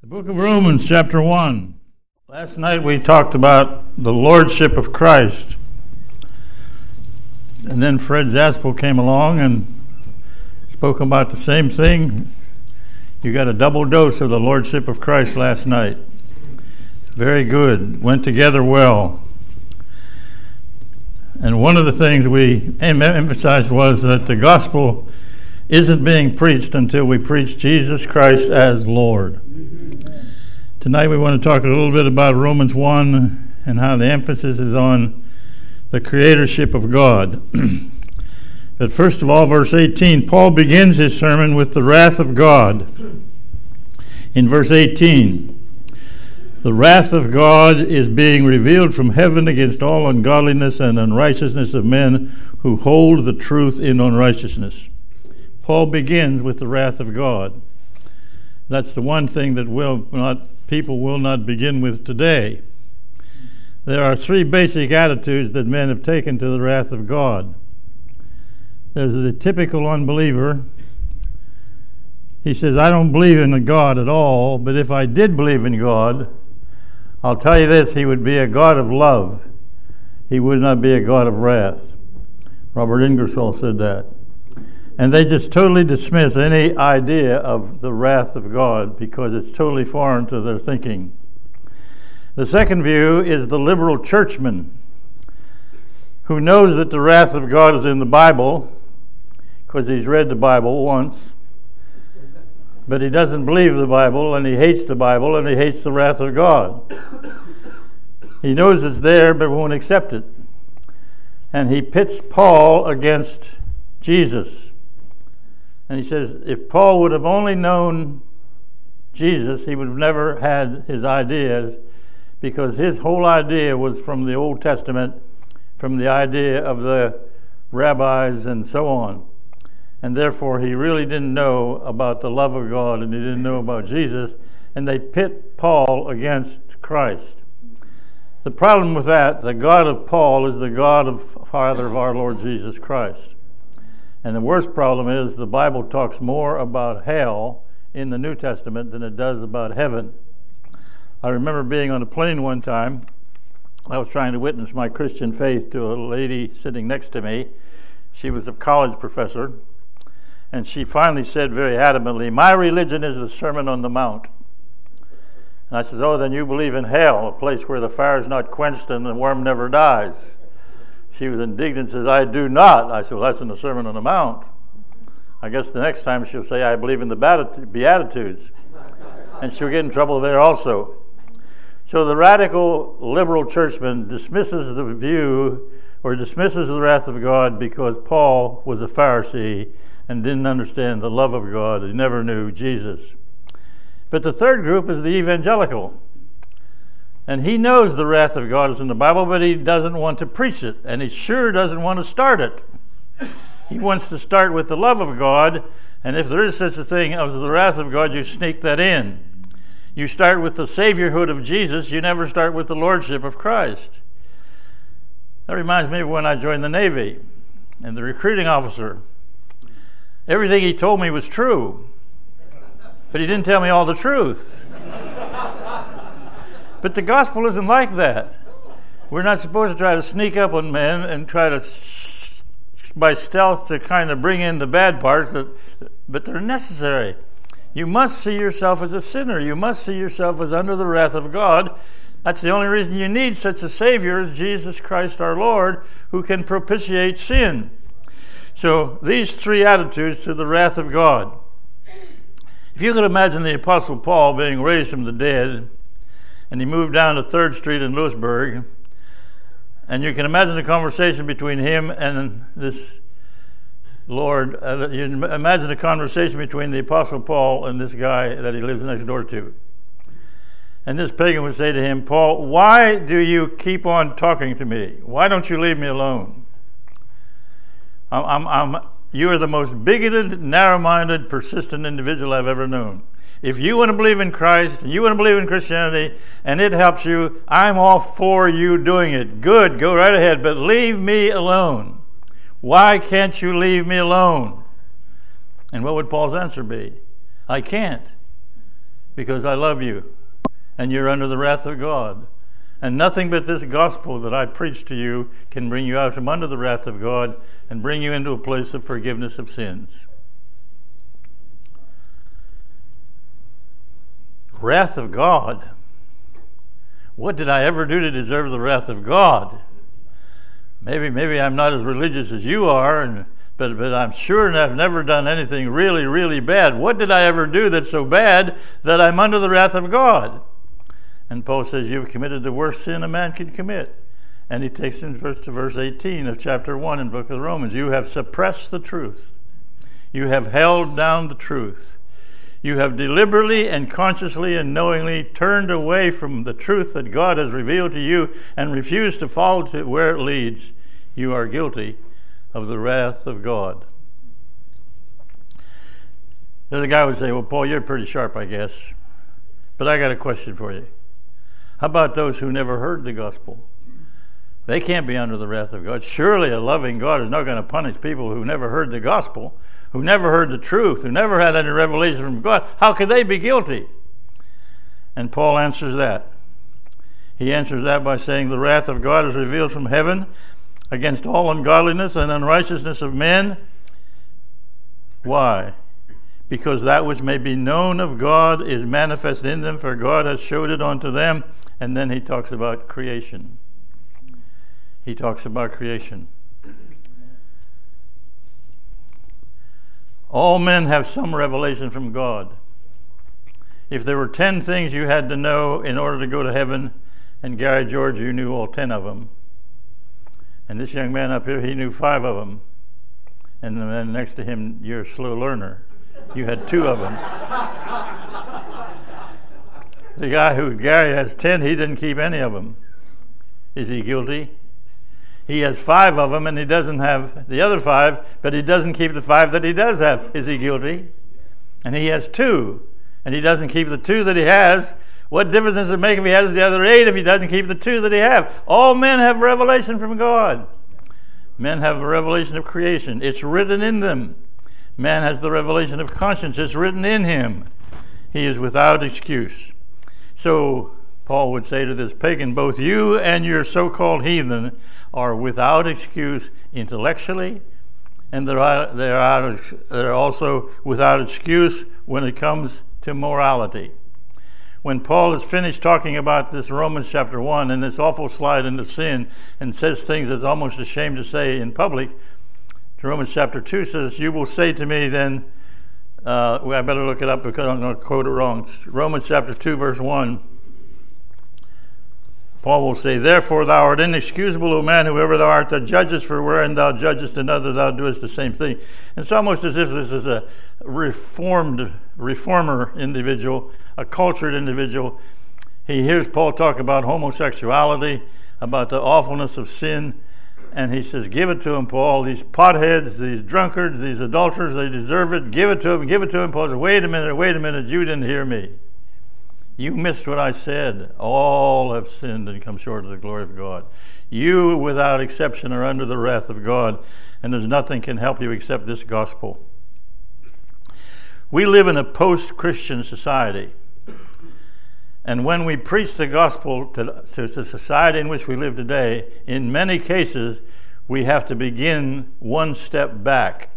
The book of Romans, chapter 1. Last night we talked about the lordship of Christ. And then Fred Zaspel came along and spoke about the same thing. You got a double dose of the lordship of Christ last night. Very good. Went together well. And one of the things we emphasized was that the gospel isn't being preached until we preach Jesus Christ as Lord. Tonight we want to talk a little bit about Romans 1 and how the emphasis is on the creatorship of God. but first of all, verse 18, Paul begins his sermon with the wrath of God. In verse 18, the wrath of God is being revealed from heaven against all ungodliness and unrighteousness of men who hold the truth in unrighteousness. Paul begins with the wrath of God. That's the one thing that will not people will not begin with today. There are three basic attitudes that men have taken to the wrath of God. There's the typical unbeliever. He says, I don't believe in God at all, but if I did believe in God, I'll tell you this, He would be a God of love. He would not be a God of wrath. Robert Ingersoll said that. And they just totally dismiss any idea of the wrath of God because it's totally foreign to their thinking. The second view is the liberal churchman who knows that the wrath of God is in the Bible because he's read the Bible once, but he doesn't believe the Bible and he hates the Bible and he hates the wrath of God. He knows it's there but won't accept it. And he pits Paul against Jesus. And he says, if Paul would have only known Jesus, he would have never had his ideas because his whole idea was from the Old Testament, from the idea of the rabbis and so on. And therefore, he really didn't know about the love of God and he didn't know about Jesus. And they pit Paul against Christ. The problem with that, the God of Paul is the God of Father of our Lord Jesus Christ. And the worst problem is the Bible talks more about hell in the New Testament than it does about heaven. I remember being on a plane one time. I was trying to witness my Christian faith to a lady sitting next to me. She was a college professor. And she finally said very adamantly, My religion is the Sermon on the Mount. And I said, Oh, then you believe in hell, a place where the fire is not quenched and the worm never dies. She was indignant, says, I do not. I said, Well, that's in the Sermon on the Mount. I guess the next time she'll say, I believe in the Beatitudes. And she'll get in trouble there also. So the radical liberal churchman dismisses the view or dismisses the wrath of God because Paul was a Pharisee and didn't understand the love of God. He never knew Jesus. But the third group is the evangelical. And he knows the wrath of God is in the Bible, but he doesn't want to preach it. And he sure doesn't want to start it. He wants to start with the love of God. And if there is such a thing as the wrath of God, you sneak that in. You start with the Saviorhood of Jesus, you never start with the Lordship of Christ. That reminds me of when I joined the Navy and the recruiting officer. Everything he told me was true, but he didn't tell me all the truth. But the gospel isn't like that. We're not supposed to try to sneak up on men and try to, by stealth, to kind of bring in the bad parts, that, but they're necessary. You must see yourself as a sinner. You must see yourself as under the wrath of God. That's the only reason you need such a Savior as Jesus Christ our Lord, who can propitiate sin. So, these three attitudes to the wrath of God. If you could imagine the Apostle Paul being raised from the dead, and he moved down to Third Street in Lewisburg. And you can imagine the conversation between him and this Lord. Uh, you imagine the conversation between the Apostle Paul and this guy that he lives next door to. And this pagan would say to him, Paul, why do you keep on talking to me? Why don't you leave me alone? I'm, I'm, I'm, you are the most bigoted, narrow minded, persistent individual I've ever known. If you want to believe in Christ and you want to believe in Christianity and it helps you, I'm all for you doing it. Good, go right ahead, but leave me alone. Why can't you leave me alone? And what would Paul's answer be? I can't. because I love you, and you're under the wrath of God. And nothing but this gospel that I preach to you can bring you out from under the wrath of God and bring you into a place of forgiveness of sins. Wrath of God. What did I ever do to deserve the wrath of God? Maybe, maybe I'm not as religious as you are, and, but, but I'm sure I've never done anything really, really bad. What did I ever do that's so bad that I'm under the wrath of God? And Paul says, You've committed the worst sin a man can commit. And he takes verse to verse 18 of chapter 1 in book of Romans. You have suppressed the truth. You have held down the truth. You have deliberately and consciously and knowingly turned away from the truth that God has revealed to you and refused to follow to where it leads. You are guilty of the wrath of God. The other guy would say, Well, Paul, you're pretty sharp, I guess. But I got a question for you. How about those who never heard the gospel? They can't be under the wrath of God. Surely a loving God is not going to punish people who never heard the gospel, who never heard the truth, who never had any revelation from God. How could they be guilty? And Paul answers that. He answers that by saying, The wrath of God is revealed from heaven against all ungodliness and unrighteousness of men. Why? because that which may be known of God is manifest in them, for God has showed it unto them. And then he talks about creation. He talks about creation. All men have some revelation from God. If there were 10 things you had to know in order to go to heaven, and Gary George, you knew all 10 of them. And this young man up here, he knew five of them. And the man next to him, you're a slow learner. You had two of them. The guy who Gary has 10, he didn't keep any of them. Is he guilty? He has five of them and he doesn't have the other five, but he doesn't keep the five that he does have. Is he guilty? And he has two and he doesn't keep the two that he has. What difference does it make if he has the other eight if he doesn't keep the two that he has? All men have revelation from God. Men have a revelation of creation. It's written in them. Man has the revelation of conscience. It's written in him. He is without excuse. So, Paul would say to this pagan, both you and your so called heathen are without excuse intellectually, and they're, they're, out, they're also without excuse when it comes to morality. When Paul is finished talking about this Romans chapter 1 and this awful slide into sin and says things that's almost ashamed to say in public, Romans chapter 2 says, You will say to me then, uh, I better look it up because I'm going to quote it wrong. Romans chapter 2, verse 1. Paul will say, Therefore thou art inexcusable, O man, whoever thou art that judgest, for wherein thou judgest another, thou doest the same thing. It's almost as if this is a reformed, reformer individual, a cultured individual. He hears Paul talk about homosexuality, about the awfulness of sin, and he says, Give it to him, Paul. These potheads, these drunkards, these adulterers, they deserve it. Give it to him, give it to him. Paul says, Wait a minute, wait a minute, you didn't hear me. You missed what I said. All have sinned and come short of the glory of God. You, without exception, are under the wrath of God, and there's nothing can help you except this gospel. We live in a post Christian society. And when we preach the gospel to, to the society in which we live today, in many cases, we have to begin one step back.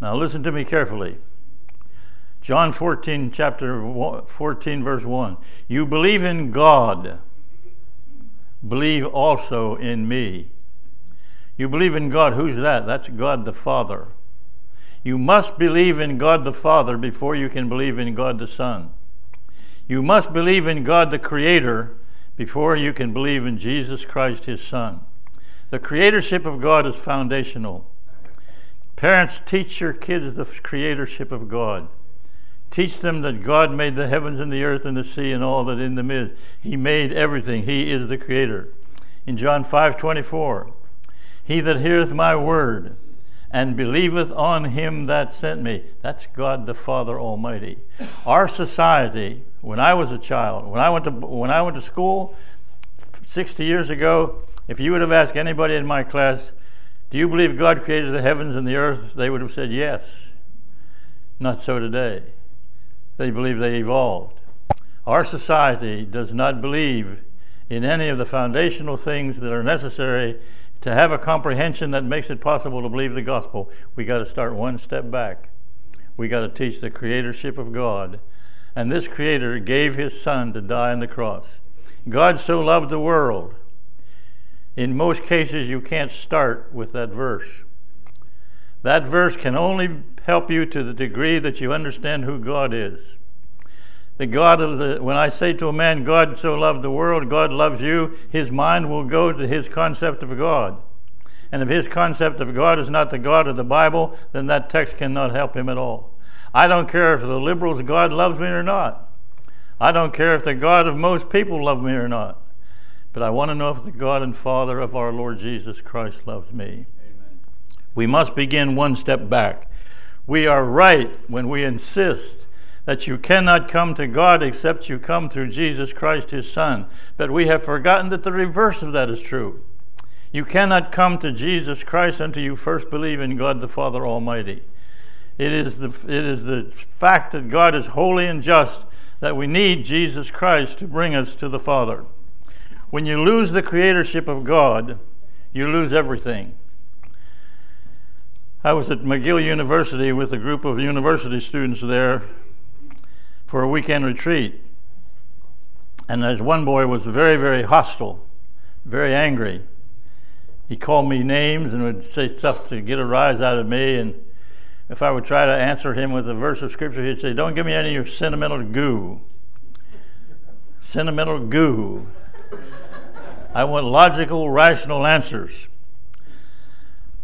Now, listen to me carefully. John 14, chapter 14, verse 1. You believe in God, believe also in me. You believe in God. Who's that? That's God the Father. You must believe in God the Father before you can believe in God the Son. You must believe in God the Creator before you can believe in Jesus Christ, His Son. The creatorship of God is foundational. Parents, teach your kids the creatorship of God. Teach them that God made the heavens and the earth and the sea and all that in them is. He made everything. He is the creator. In John 5 24, He that heareth my word and believeth on him that sent me. That's God the Father Almighty. Our society, when I was a child, when I went to when I went to school 60 years ago, if you would have asked anybody in my class, "Do you believe God created the heavens and the earth?" they would have said yes. Not so today. They believe they evolved. Our society does not believe in any of the foundational things that are necessary to have a comprehension that makes it possible to believe the gospel. We got to start one step back. We got to teach the creatorship of God. And this creator gave his son to die on the cross. God so loved the world. In most cases, you can't start with that verse. That verse can only help you to the degree that you understand who God is. The God of the, when I say to a man, God so loved the world, God loves you, his mind will go to his concept of God. And if his concept of God is not the God of the Bible, then that text cannot help him at all. I don't care if the liberals' God loves me or not. I don't care if the God of most people love me or not. But I want to know if the God and Father of our Lord Jesus Christ loves me. Amen. We must begin one step back. We are right when we insist that you cannot come to God except you come through Jesus Christ, his Son. But we have forgotten that the reverse of that is true. You cannot come to Jesus Christ until you first believe in God the Father Almighty. It is the, it is the fact that God is holy and just that we need Jesus Christ to bring us to the Father. When you lose the creatorship of God, you lose everything. I was at McGill University with a group of university students there for a weekend retreat. And as one boy was very, very hostile, very angry. He called me names and would say stuff to get a rise out of me. And if I would try to answer him with a verse of scripture, he'd say, Don't give me any of your sentimental goo. Sentimental goo. I want logical, rational answers.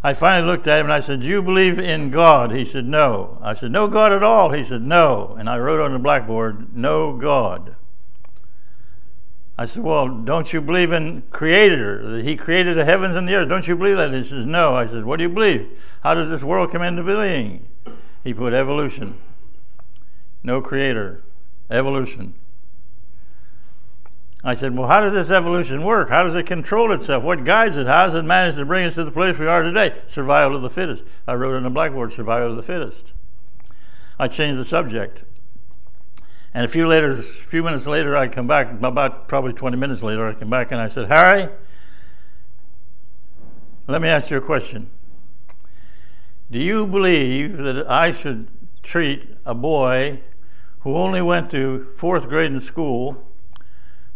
I finally looked at him and I said, Do you believe in God? He said, No. I said, No God at all? He said, No. And I wrote on the blackboard, No God. I said, Well, don't you believe in Creator? That He created the heavens and the earth. Don't you believe that? He says, No. I said, What do you believe? How does this world come into being? He put evolution. No Creator. Evolution. I said, Well, how does this evolution work? How does it control itself? What guides it? How does it manage to bring us to the place we are today? Survival of the fittest. I wrote on the blackboard, Survival of the fittest. I changed the subject. And a few later, a few minutes later, I come back, about probably 20 minutes later, I come back and I said, Harry, let me ask you a question. Do you believe that I should treat a boy who only went to fourth grade in school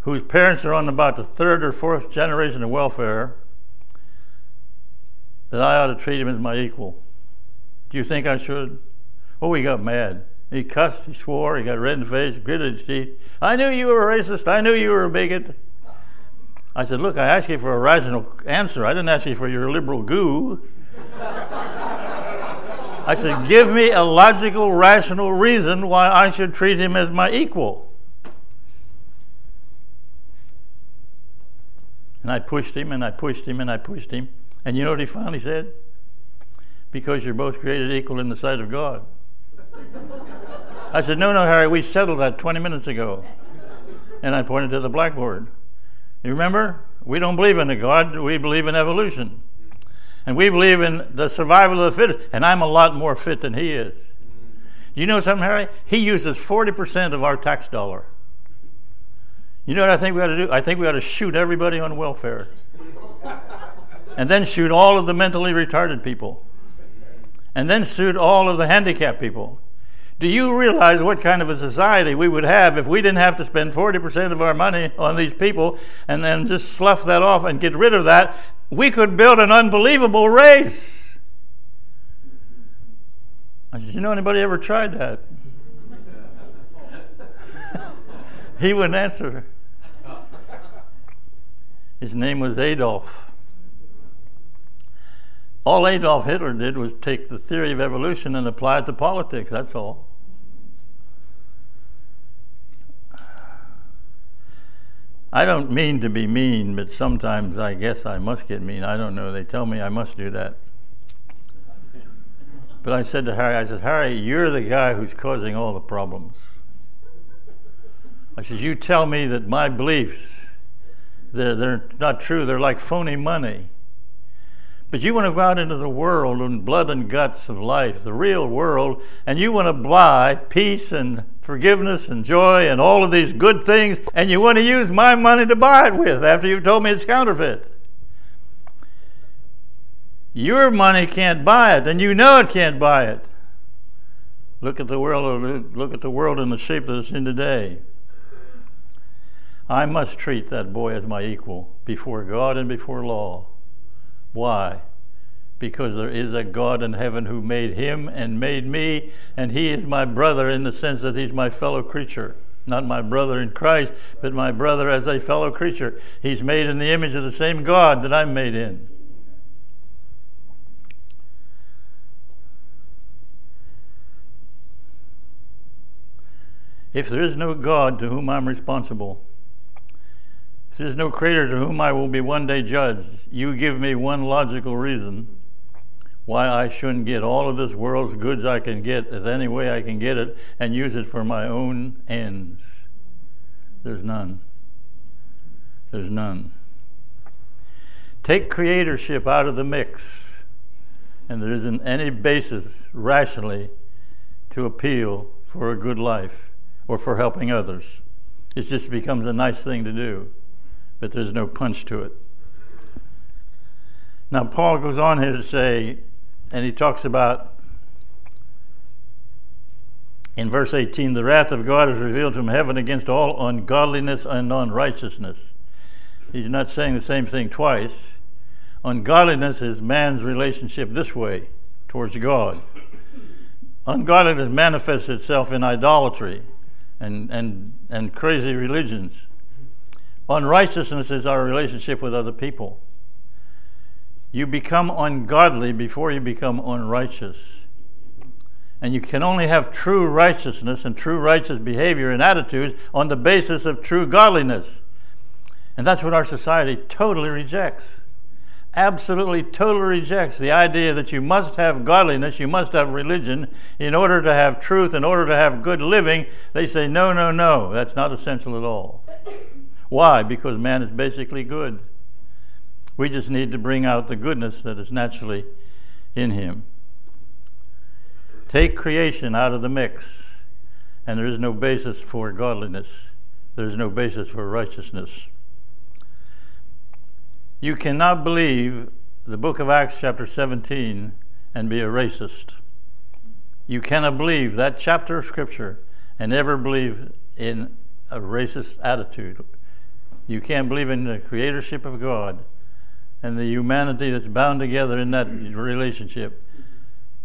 whose parents are on about the third or fourth generation of welfare, that I ought to treat him as my equal. Do you think I should? Oh, he got mad. He cussed, he swore, he got red in the face, gritted his teeth. I knew you were a racist. I knew you were a bigot. I said, Look, I asked you for a rational answer. I didn't ask you for your liberal goo. I said, Give me a logical, rational reason why I should treat him as my equal. And I pushed him and I pushed him and I pushed him. And you know what he finally said? Because you're both created equal in the sight of God. I said, No, no, Harry, we settled that 20 minutes ago. And I pointed to the blackboard. You remember? We don't believe in a God, we believe in evolution. And we believe in the survival of the fittest. And I'm a lot more fit than he is. You know something, Harry? He uses 40% of our tax dollar. You know what I think we ought to do? I think we ought to shoot everybody on welfare. and then shoot all of the mentally retarded people. And then shoot all of the handicapped people. Do you realize what kind of a society we would have if we didn't have to spend 40% of our money on these people and then just slough that off and get rid of that? We could build an unbelievable race. I said, You know anybody ever tried that? He wouldn't answer. His name was Adolf. All Adolf Hitler did was take the theory of evolution and apply it to politics, that's all. I don't mean to be mean, but sometimes I guess I must get mean. I don't know. They tell me I must do that. But I said to Harry, I said, Harry, you're the guy who's causing all the problems. I said, You tell me that my beliefs they're, they're not true. They're like phony money. But you want to go out into the world and blood and guts of life, the real world, and you want to buy peace and forgiveness and joy and all of these good things, and you want to use my money to buy it with after you've told me it's counterfeit. Your money can't buy it, and you know it can't buy it. Look at the world. Look at the world in the shape that it's in today. I must treat that boy as my equal before God and before law. Why? Because there is a God in heaven who made him and made me, and he is my brother in the sense that he's my fellow creature. Not my brother in Christ, but my brother as a fellow creature. He's made in the image of the same God that I'm made in. If there is no God to whom I'm responsible, is no creator to whom I will be one day judged. You give me one logical reason why I shouldn't get all of this world's goods I can get as any way I can get it and use it for my own ends. There's none. There's none. Take creatorship out of the mix, and there isn't any basis rationally to appeal for a good life or for helping others. It just becomes a nice thing to do but there's no punch to it. Now, Paul goes on here to say, and he talks about in verse 18 the wrath of God is revealed from heaven against all ungodliness and unrighteousness. He's not saying the same thing twice. Ungodliness is man's relationship this way towards God. Ungodliness manifests itself in idolatry and, and, and crazy religions. Unrighteousness is our relationship with other people. You become ungodly before you become unrighteous. And you can only have true righteousness and true righteous behavior and attitudes on the basis of true godliness. And that's what our society totally rejects. Absolutely, totally rejects the idea that you must have godliness, you must have religion in order to have truth, in order to have good living. They say, no, no, no, that's not essential at all. Why? Because man is basically good. We just need to bring out the goodness that is naturally in him. Take creation out of the mix, and there is no basis for godliness. There is no basis for righteousness. You cannot believe the book of Acts, chapter 17, and be a racist. You cannot believe that chapter of Scripture and ever believe in a racist attitude you can't believe in the creatorship of God and the humanity that's bound together in that relationship.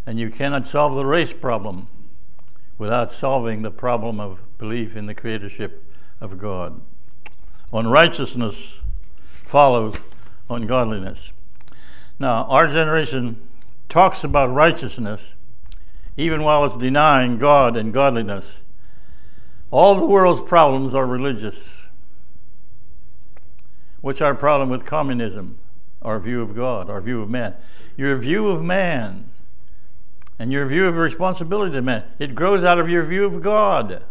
And you cannot solve the race problem without solving the problem of belief in the creatorship of God. Unrighteousness follows ungodliness. Now, our generation talks about righteousness even while it's denying God and godliness. All the world's problems are religious. What's our problem with communism? Our view of God, our view of man. Your view of man and your view of responsibility to man, it grows out of your view of God.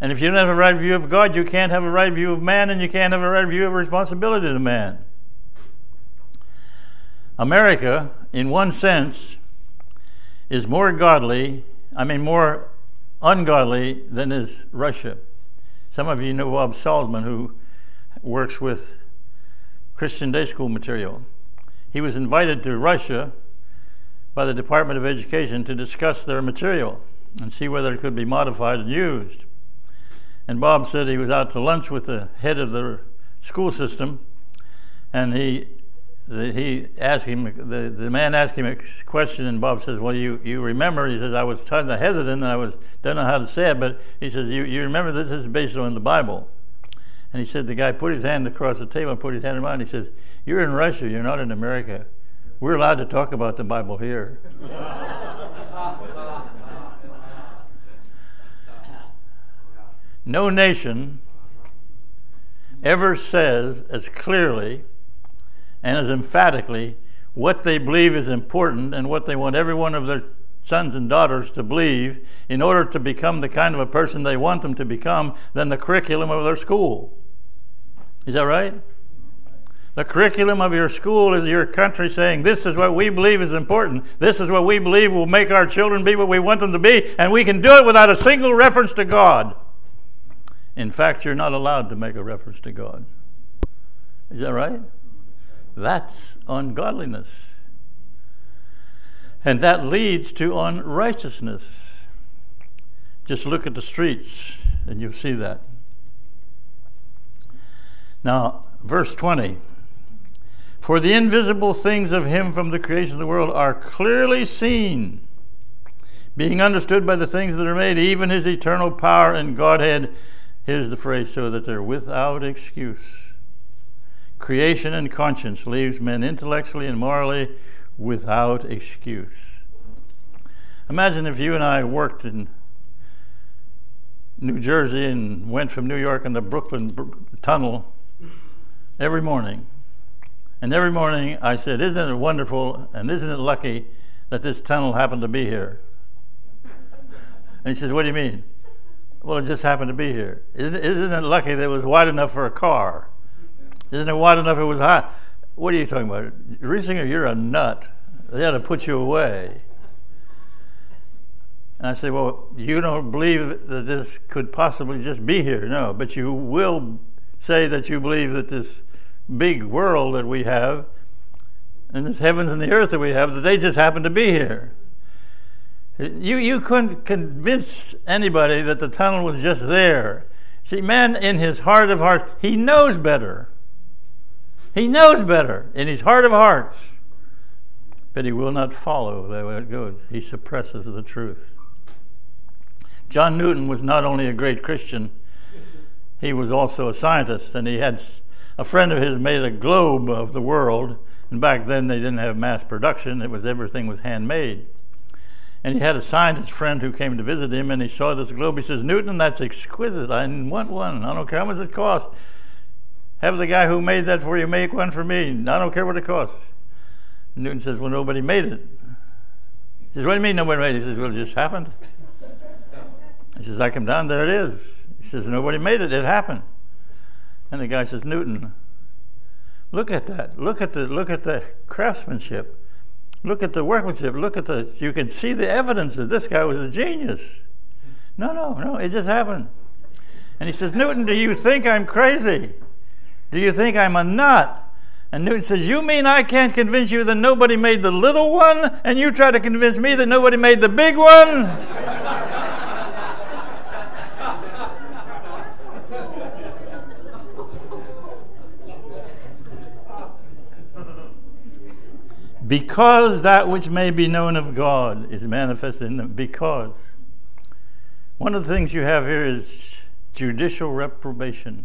And if you don't have a right view of God, you can't have a right view of man and you can't have a right view of responsibility to man. America, in one sense, is more godly, I mean, more ungodly than is Russia. Some of you know Bob Salzman, who works with Christian day school material. He was invited to Russia by the Department of Education to discuss their material and see whether it could be modified and used. And Bob said he was out to lunch with the head of the school system, and he the, he asked him the, the man asked him a question, and Bob says, "Well, you, you remember?" He says, "I was kind of hesitant, and I was don't know how to say it, but he says, you, you remember this is based on the Bible." And he said, the guy put his hand across the table and put his hand in mine. He says, You're in Russia, you're not in America. We're allowed to talk about the Bible here. no nation ever says as clearly and as emphatically what they believe is important and what they want every one of their sons and daughters to believe in order to become the kind of a person they want them to become than the curriculum of their school. Is that right? The curriculum of your school is your country saying, This is what we believe is important. This is what we believe will make our children be what we want them to be, and we can do it without a single reference to God. In fact, you're not allowed to make a reference to God. Is that right? That's ungodliness. And that leads to unrighteousness. Just look at the streets and you'll see that. Now, verse 20 For the invisible things of Him from the creation of the world are clearly seen, being understood by the things that are made, even His eternal power and Godhead. Here's the phrase so that they're without excuse. Creation and conscience leaves men intellectually and morally without excuse. Imagine if you and I worked in New Jersey and went from New York in the Brooklyn Tunnel every morning. And every morning I said, Isn't it wonderful and isn't it lucky that this tunnel happened to be here? And he says, What do you mean? Well, it just happened to be here. Isn't, isn't it lucky that it was wide enough for a car? Isn't it wide enough it was high? What are you talking about? Reisinger, you're a nut. They ought to put you away. And I said, Well, you don't believe that this could possibly just be here. No, but you will say that you believe that this big world that we have and this heavens and the earth that we have, that they just happen to be here. You, you couldn't convince anybody that the tunnel was just there. See, man, in his heart of hearts, he knows better. He knows better in his heart of hearts. But he will not follow the way it goes. He suppresses the truth. John Newton was not only a great Christian, he was also a scientist, and he had a friend of his made a globe of the world. And back then they didn't have mass production; it was everything was handmade. And he had a scientist friend who came to visit him, and he saw this globe. He says, "Newton, that's exquisite. I want one. I don't care how much it costs. Have the guy who made that for you make one for me. I don't care what it costs." Newton says, "Well, nobody made it." He says, "What do you mean nobody made it?" He says, "Well, it just happened." He says, "I come down, there it is." He says, "Nobody made it. It happened." And the guy says, "Newton, look at that. Look at the look at the craftsmanship." Look at the workmanship. Look at the. You can see the evidence that this guy was a genius. No, no, no. It just happened. And he says, Newton, do you think I'm crazy? Do you think I'm a nut? And Newton says, You mean I can't convince you that nobody made the little one, and you try to convince me that nobody made the big one? Because that which may be known of God is manifested in them. Because. One of the things you have here is judicial reprobation.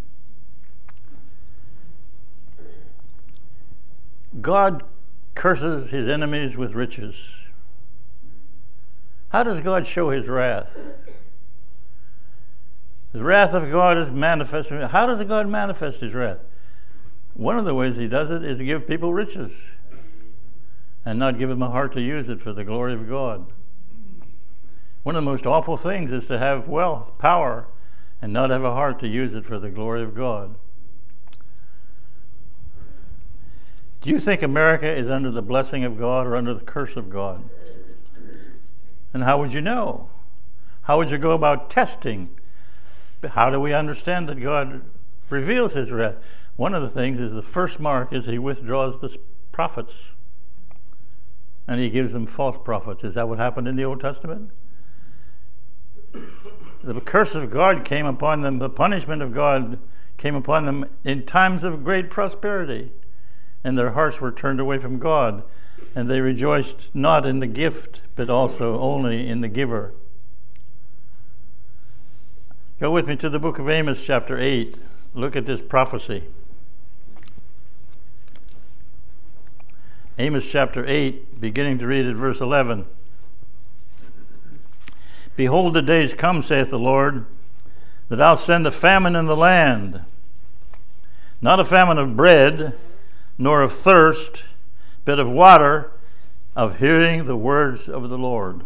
God curses his enemies with riches. How does God show his wrath? The wrath of God is manifested. How does God manifest his wrath? One of the ways he does it is to give people riches and not give him a heart to use it for the glory of God. One of the most awful things is to have wealth, power, and not have a heart to use it for the glory of God. Do you think America is under the blessing of God or under the curse of God? And how would you know? How would you go about testing? How do we understand that God reveals his wrath? One of the things is the first mark is he withdraws the prophets and he gives them false prophets. Is that what happened in the Old Testament? The curse of God came upon them, the punishment of God came upon them in times of great prosperity, and their hearts were turned away from God, and they rejoiced not in the gift, but also only in the giver. Go with me to the book of Amos, chapter 8. Look at this prophecy. Amos chapter 8, beginning to read at verse 11. Behold, the days come, saith the Lord, that I'll send a famine in the land, not a famine of bread, nor of thirst, but of water, of hearing the words of the Lord.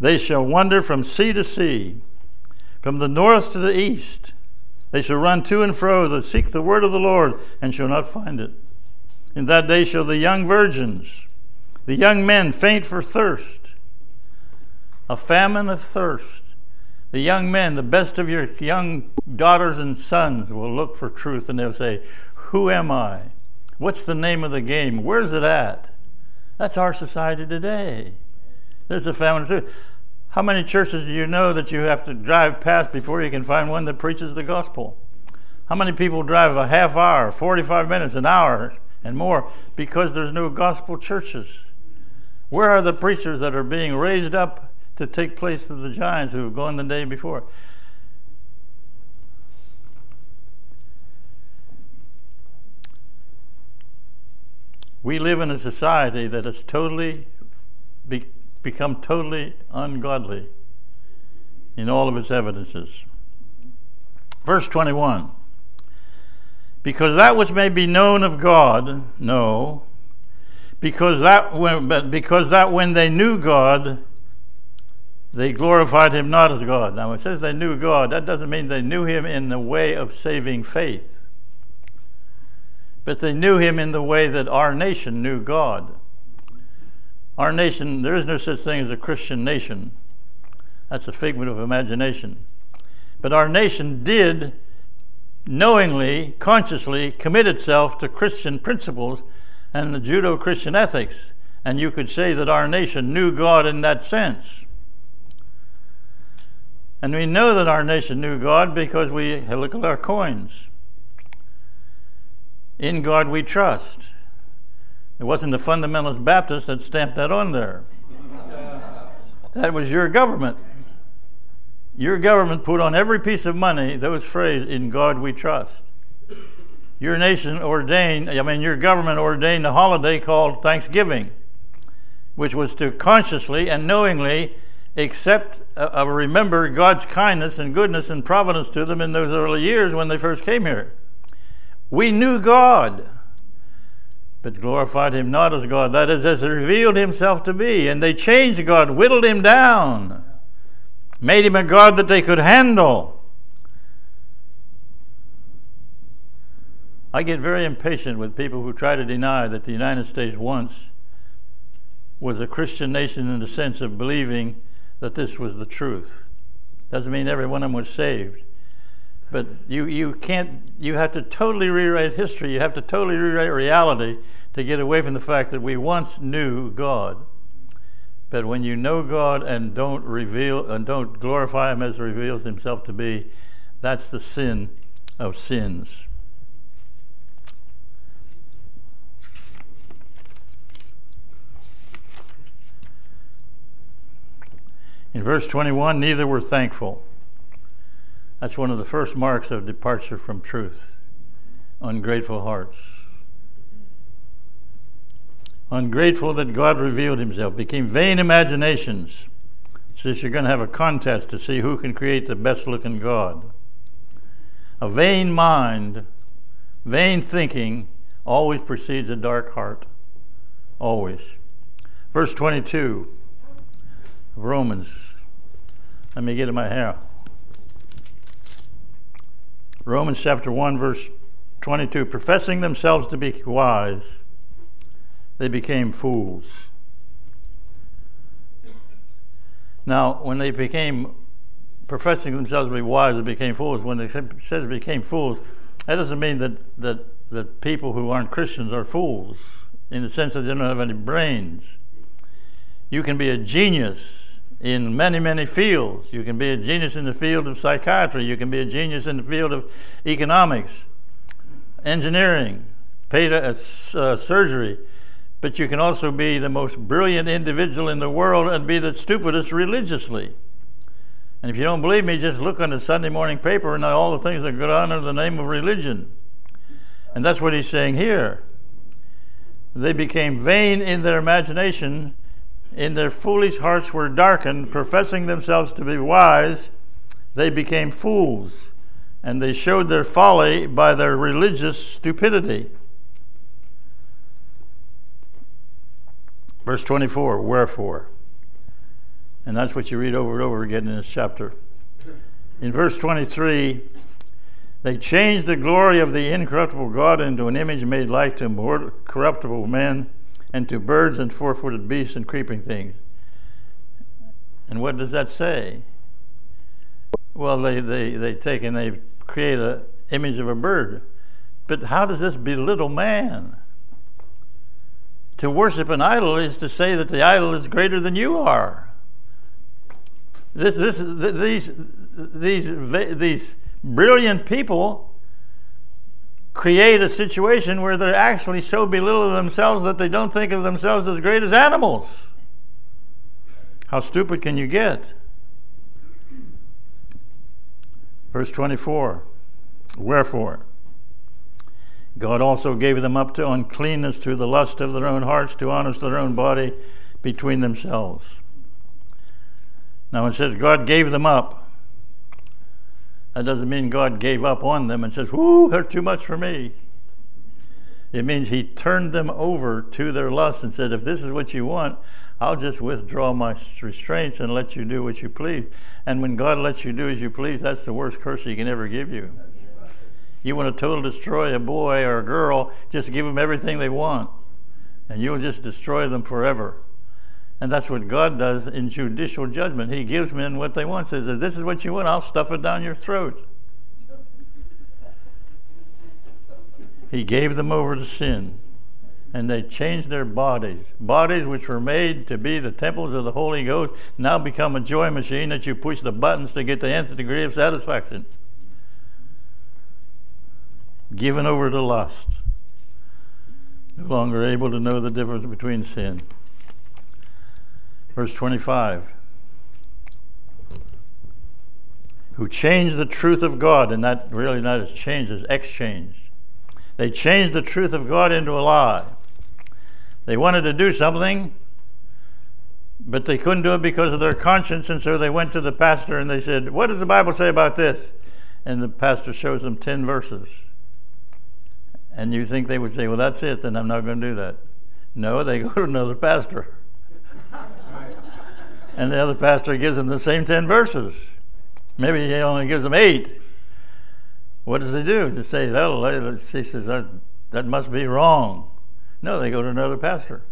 They shall wander from sea to sea, from the north to the east They shall run to and fro that seek the word of the Lord and shall not find it. In that day shall the young virgins, the young men faint for thirst, a famine of thirst. The young men, the best of your young daughters and sons, will look for truth and they'll say, Who am I? What's the name of the game? Where's it at? That's our society today. There's a famine of truth. How many churches do you know that you have to drive past before you can find one that preaches the gospel? How many people drive a half hour, 45 minutes, an hour, and more because there's no gospel churches? Where are the preachers that are being raised up to take place of the giants who have gone the day before? We live in a society that has totally be, become totally ungodly in all of its evidences. Verse 21 Because that which may be known of God, no. Because that, when, but because that when they knew God, they glorified him not as God. Now, it says they knew God. That doesn't mean they knew him in the way of saving faith but they knew him in the way that our nation knew God. Our nation, there is no such thing as a Christian nation. That's a figment of imagination. But our nation did knowingly, consciously commit itself to Christian principles and the Judeo Christian ethics. And you could say that our nation knew God in that sense. And we know that our nation knew God because we look at our coins. In God we trust. It wasn't the fundamentalist Baptist that stamped that on there. That was your government. Your government put on every piece of money those phrase, in God we trust. Your nation ordained, I mean, your government ordained a holiday called Thanksgiving, which was to consciously and knowingly accept, uh, remember God's kindness and goodness and providence to them in those early years when they first came here. We knew God, but glorified him not as God. That is, as he revealed himself to be. And they changed God, whittled him down, made him a God that they could handle. I get very impatient with people who try to deny that the United States once was a Christian nation in the sense of believing that this was the truth. Doesn't mean every one of them was saved. But you, you can't, you have to totally rewrite history. You have to totally rewrite reality to get away from the fact that we once knew God. But when you know God and don't reveal and don't glorify Him as He reveals Himself to be, that's the sin of sins. In verse 21, neither were thankful. That's one of the first marks of departure from truth ungrateful hearts. Ungrateful that God revealed himself, became vain imaginations. It says you're going to have a contest to see who can create the best looking God. A vain mind, vain thinking always precedes a dark heart. Always. Verse 22 of Romans. Let me get in my hair. Romans chapter 1, verse 22 professing themselves to be wise, they became fools. Now, when they became professing themselves to be wise, they became fools. When it says they became fools, that doesn't mean that, that, that people who aren't Christians are fools in the sense that they don't have any brains. You can be a genius in many, many fields. You can be a genius in the field of psychiatry, you can be a genius in the field of economics, engineering, uh, uh, surgery, but you can also be the most brilliant individual in the world and be the stupidest religiously. And if you don't believe me, just look on the Sunday morning paper and all the things that go on under the name of religion. And that's what he's saying here. They became vain in their imagination in their foolish hearts were darkened, professing themselves to be wise, they became fools, and they showed their folly by their religious stupidity. Verse 24, wherefore? And that's what you read over and over again in this chapter. In verse 23, They changed the glory of the incorruptible God into an image made like to mortal, corruptible men and to birds and four footed beasts and creeping things. And what does that say? Well, they, they, they take and they create an image of a bird. But how does this belittle man? To worship an idol is to say that the idol is greater than you are. This, this, these, these, these brilliant people create a situation where they're actually so belittling themselves that they don't think of themselves as great as animals. How stupid can you get? Verse 24 Wherefore, God also gave them up to uncleanness through the lust of their own hearts to honest their own body between themselves. Now it says God gave them up. That doesn't mean God gave up on them and says, Whoo, they're too much for me. It means He turned them over to their lust and said, If this is what you want, I'll just withdraw my restraints and let you do what you please. And when God lets you do as you please, that's the worst curse He can ever give you. You want to total destroy a boy or a girl, just give them everything they want, and you'll just destroy them forever. And that's what God does in judicial judgment. He gives men what they want. Says, if this is what you want, I'll stuff it down your throat. He gave them over to sin. And they changed their bodies. Bodies which were made to be the temples of the Holy Ghost now become a joy machine that you push the buttons to get the nth degree of satisfaction given over to lust, no longer able to know the difference between sin. Verse 25 who changed the truth of God, and that really not as changed, as exchanged. They changed the truth of God into a lie. They wanted to do something, but they couldn't do it because of their conscience, and so they went to the pastor and they said, What does the Bible say about this? And the pastor shows them 10 verses. And you think they would say, well, that's it, then I'm not going to do that. No, they go to another pastor. and the other pastor gives them the same 10 verses. Maybe he only gives them eight. What does he do? They say, that uh, he says, that, that must be wrong. No, they go to another pastor.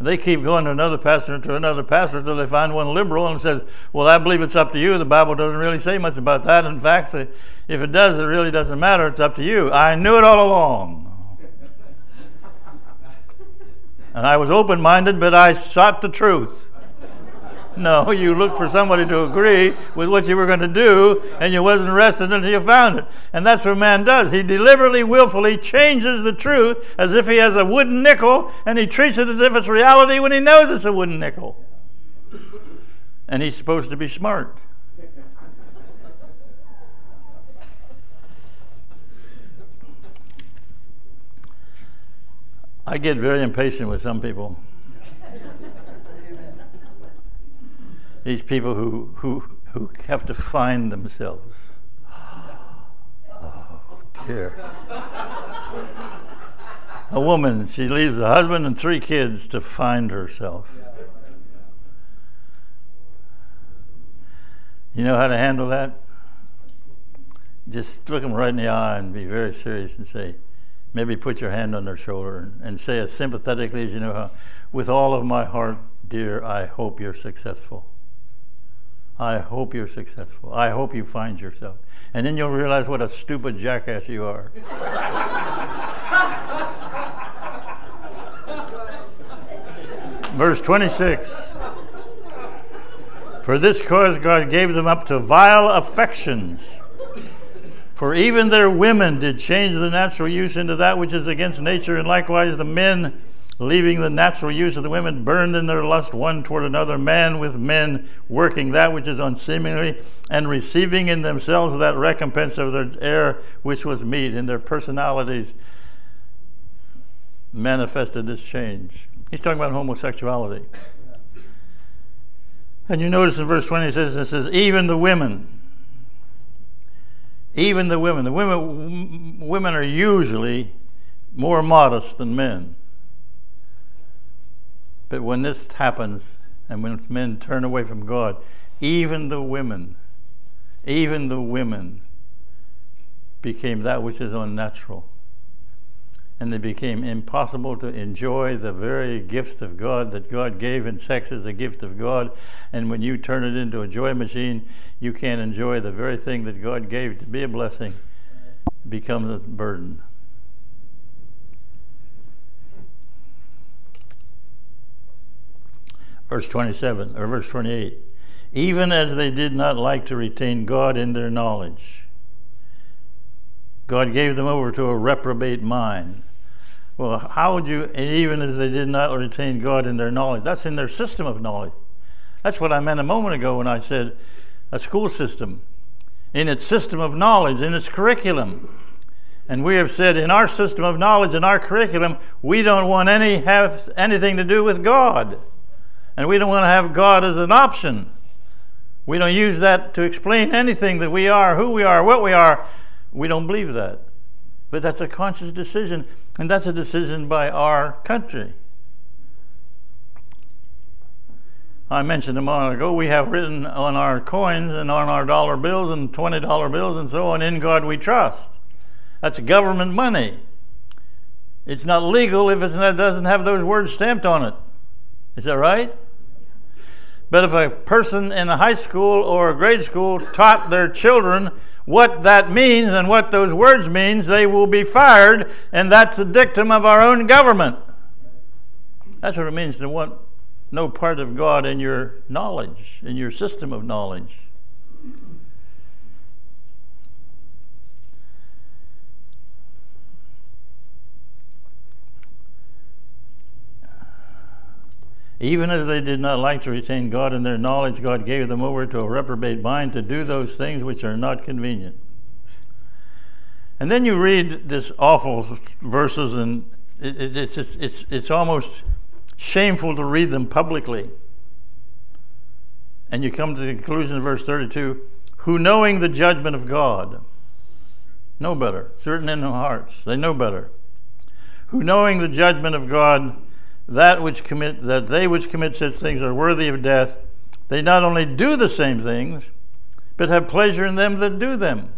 They keep going to another pastor to another pastor until they find one liberal and says, Well, I believe it's up to you. The Bible doesn't really say much about that. In fact, if it does, it really doesn't matter. It's up to you. I knew it all along. and I was open minded, but I sought the truth. No, you looked for somebody to agree with what you were going to do, and you wasn't rested until you found it. And that's what man does. He deliberately, willfully changes the truth as if he has a wooden nickel, and he treats it as if it's reality when he knows it's a wooden nickel. And he's supposed to be smart. I get very impatient with some people. These people who, who, who have to find themselves. Oh, dear. A woman, she leaves a husband and three kids to find herself. You know how to handle that? Just look them right in the eye and be very serious and say, maybe put your hand on their shoulder and, and say as sympathetically as you know how, with all of my heart, dear, I hope you're successful. I hope you're successful. I hope you find yourself. And then you'll realize what a stupid jackass you are. Verse 26 For this cause God gave them up to vile affections. For even their women did change the natural use into that which is against nature, and likewise the men leaving the natural use of the women, burned in their lust one toward another, man with men, working that which is unseemly, and receiving in themselves that recompense of their error which was meet. In their personalities manifested this change. He's talking about homosexuality. And you notice in verse 20 it says, it says, even the women. Even the women. The women women are usually more modest than men. But when this happens, and when men turn away from God, even the women, even the women became that which is unnatural. And it became impossible to enjoy the very gift of God that God gave, and sex is a gift of God. And when you turn it into a joy machine, you can't enjoy the very thing that God gave to be a blessing, becomes a burden. Verse 27 or verse 28 even as they did not like to retain God in their knowledge. God gave them over to a reprobate mind. Well, how would you, even as they did not retain God in their knowledge? That's in their system of knowledge. That's what I meant a moment ago when I said a school system. In its system of knowledge, in its curriculum. And we have said in our system of knowledge, in our curriculum, we don't want any have anything to do with God. And we don't want to have God as an option. We don't use that to explain anything that we are, who we are, what we are. We don't believe that. But that's a conscious decision, and that's a decision by our country. I mentioned a moment ago, we have written on our coins and on our dollar bills and $20 bills and so on, in God we trust. That's government money. It's not legal if it doesn't have those words stamped on it. Is that right? But if a person in a high school or a grade school taught their children what that means and what those words means, they will be fired, and that's the dictum of our own government. That's what it means to want no part of God in your knowledge, in your system of knowledge. Even as they did not like to retain God in their knowledge, God gave them over to a reprobate mind to do those things which are not convenient. And then you read this awful verses, and it, it's, it's, it's, it's almost shameful to read them publicly. And you come to the conclusion of verse 32 who knowing the judgment of God, know better, certain in their hearts, they know better. Who knowing the judgment of God, that which commit that they which commit such things are worthy of death, they not only do the same things, but have pleasure in them that do them.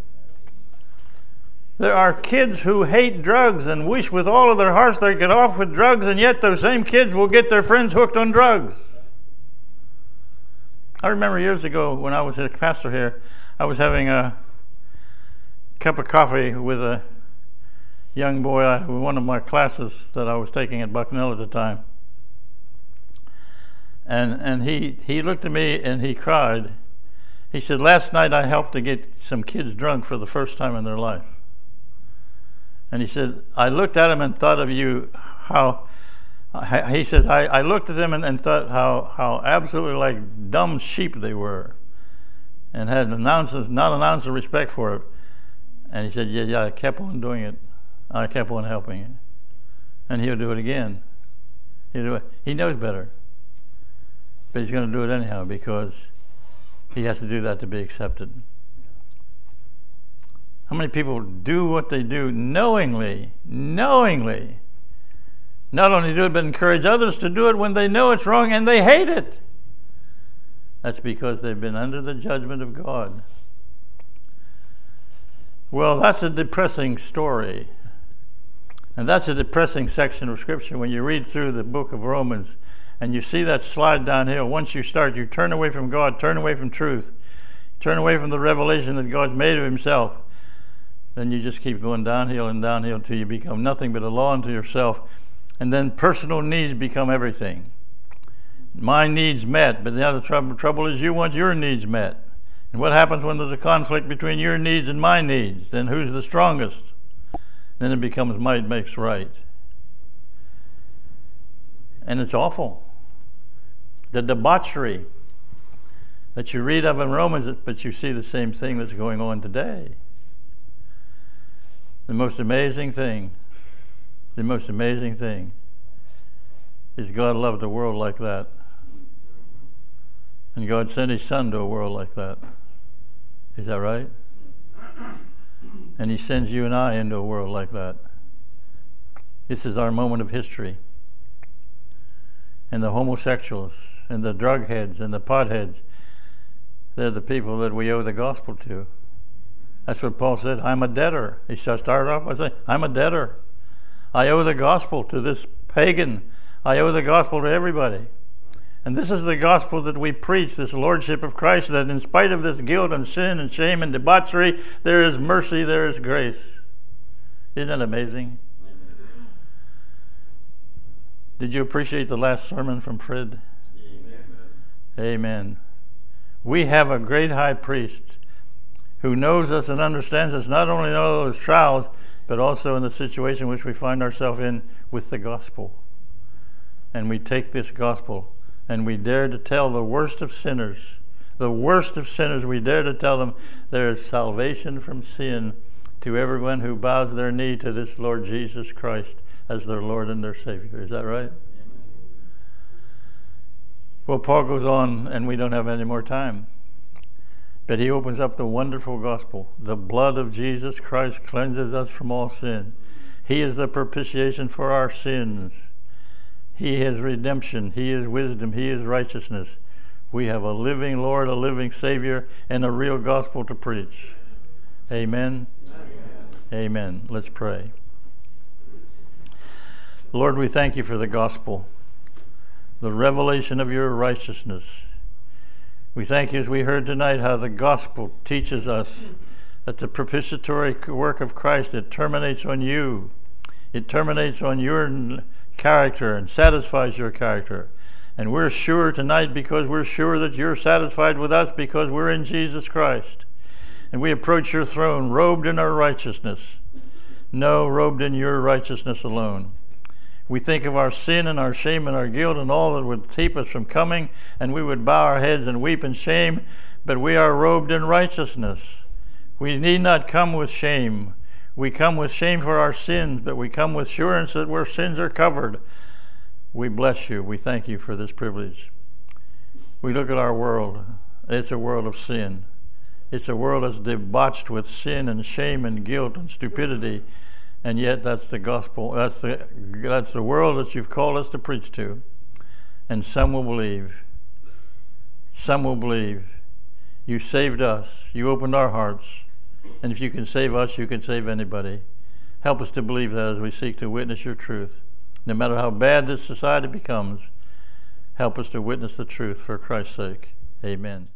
There are kids who hate drugs and wish with all of their hearts they get off with drugs, and yet those same kids will get their friends hooked on drugs. I remember years ago when I was a pastor here, I was having a cup of coffee with a young boy, one of my classes that I was taking at Bucknell at the time. And, and he, he looked at me and he cried. He said, Last night I helped to get some kids drunk for the first time in their life. And he said, I looked at him and thought of you, how, he says, I, I looked at them and, and thought how, how absolutely like dumb sheep they were and had announced, not an ounce of respect for it. And he said, Yeah, yeah, I kept on doing it. I kept on helping him. And he'll do it again. He'll do it. He knows better. But he's going to do it anyhow because he has to do that to be accepted. How many people do what they do knowingly, knowingly? Not only do it, but encourage others to do it when they know it's wrong and they hate it. That's because they've been under the judgment of God. Well, that's a depressing story. And that's a depressing section of Scripture when you read through the book of Romans and you see that slide downhill. Once you start, you turn away from God, turn away from truth, turn away from the revelation that God's made of Himself. Then you just keep going downhill and downhill until you become nothing but a law unto yourself. And then personal needs become everything. My needs met, but the other trouble, trouble is you want your needs met. And what happens when there's a conflict between your needs and my needs? Then who's the strongest? Then it becomes might makes right. And it's awful. The debauchery that you read of in Romans, but you see the same thing that's going on today. The most amazing thing, the most amazing thing is God loved a world like that. And God sent His Son to a world like that. Is that right? And He sends you and I into a world like that. This is our moment of history. And the homosexuals and the drug heads and the potheads, they're the people that we owe the gospel to. That's what Paul said. I'm a debtor. He started off by saying, I'm a debtor. I owe the gospel to this pagan. I owe the gospel to everybody. And this is the gospel that we preach, this lordship of Christ, that in spite of this guilt and sin and shame and debauchery, there is mercy, there is grace. Isn't that amazing? Did you appreciate the last sermon from Fred? Amen. Amen. We have a great high priest who knows us and understands us, not only in all those trials, but also in the situation which we find ourselves in with the gospel. And we take this gospel and we dare to tell the worst of sinners, the worst of sinners, we dare to tell them there is salvation from sin to everyone who bows their knee to this Lord Jesus Christ as their Lord and their Savior. Is that right? Well, Paul goes on, and we don't have any more time. But he opens up the wonderful gospel. The blood of Jesus Christ cleanses us from all sin. He is the propitiation for our sins. He is redemption. He is wisdom. He is righteousness. We have a living Lord, a living Savior, and a real gospel to preach. Amen. Amen. Amen. Let's pray. Lord, we thank you for the gospel, the revelation of your righteousness we thank you as we heard tonight how the gospel teaches us that the propitiatory work of Christ it terminates on you. It terminates on your character and satisfies your character. And we're sure tonight because we're sure that you're satisfied with us because we're in Jesus Christ. And we approach your throne robed in our righteousness. No, robed in your righteousness alone. We think of our sin and our shame and our guilt and all that would keep us from coming, and we would bow our heads and weep in shame, but we are robed in righteousness. We need not come with shame. We come with shame for our sins, but we come with assurance that our sins are covered. We bless you. We thank you for this privilege. We look at our world. It's a world of sin. It's a world that's debauched with sin and shame and guilt and stupidity and yet that's the gospel. That's the that's the world that you've called us to preach to. And some will believe. Some will believe. You saved us. You opened our hearts. And if you can save us, you can save anybody. Help us to believe that as we seek to witness your truth. No matter how bad this society becomes, help us to witness the truth for Christ's sake. Amen.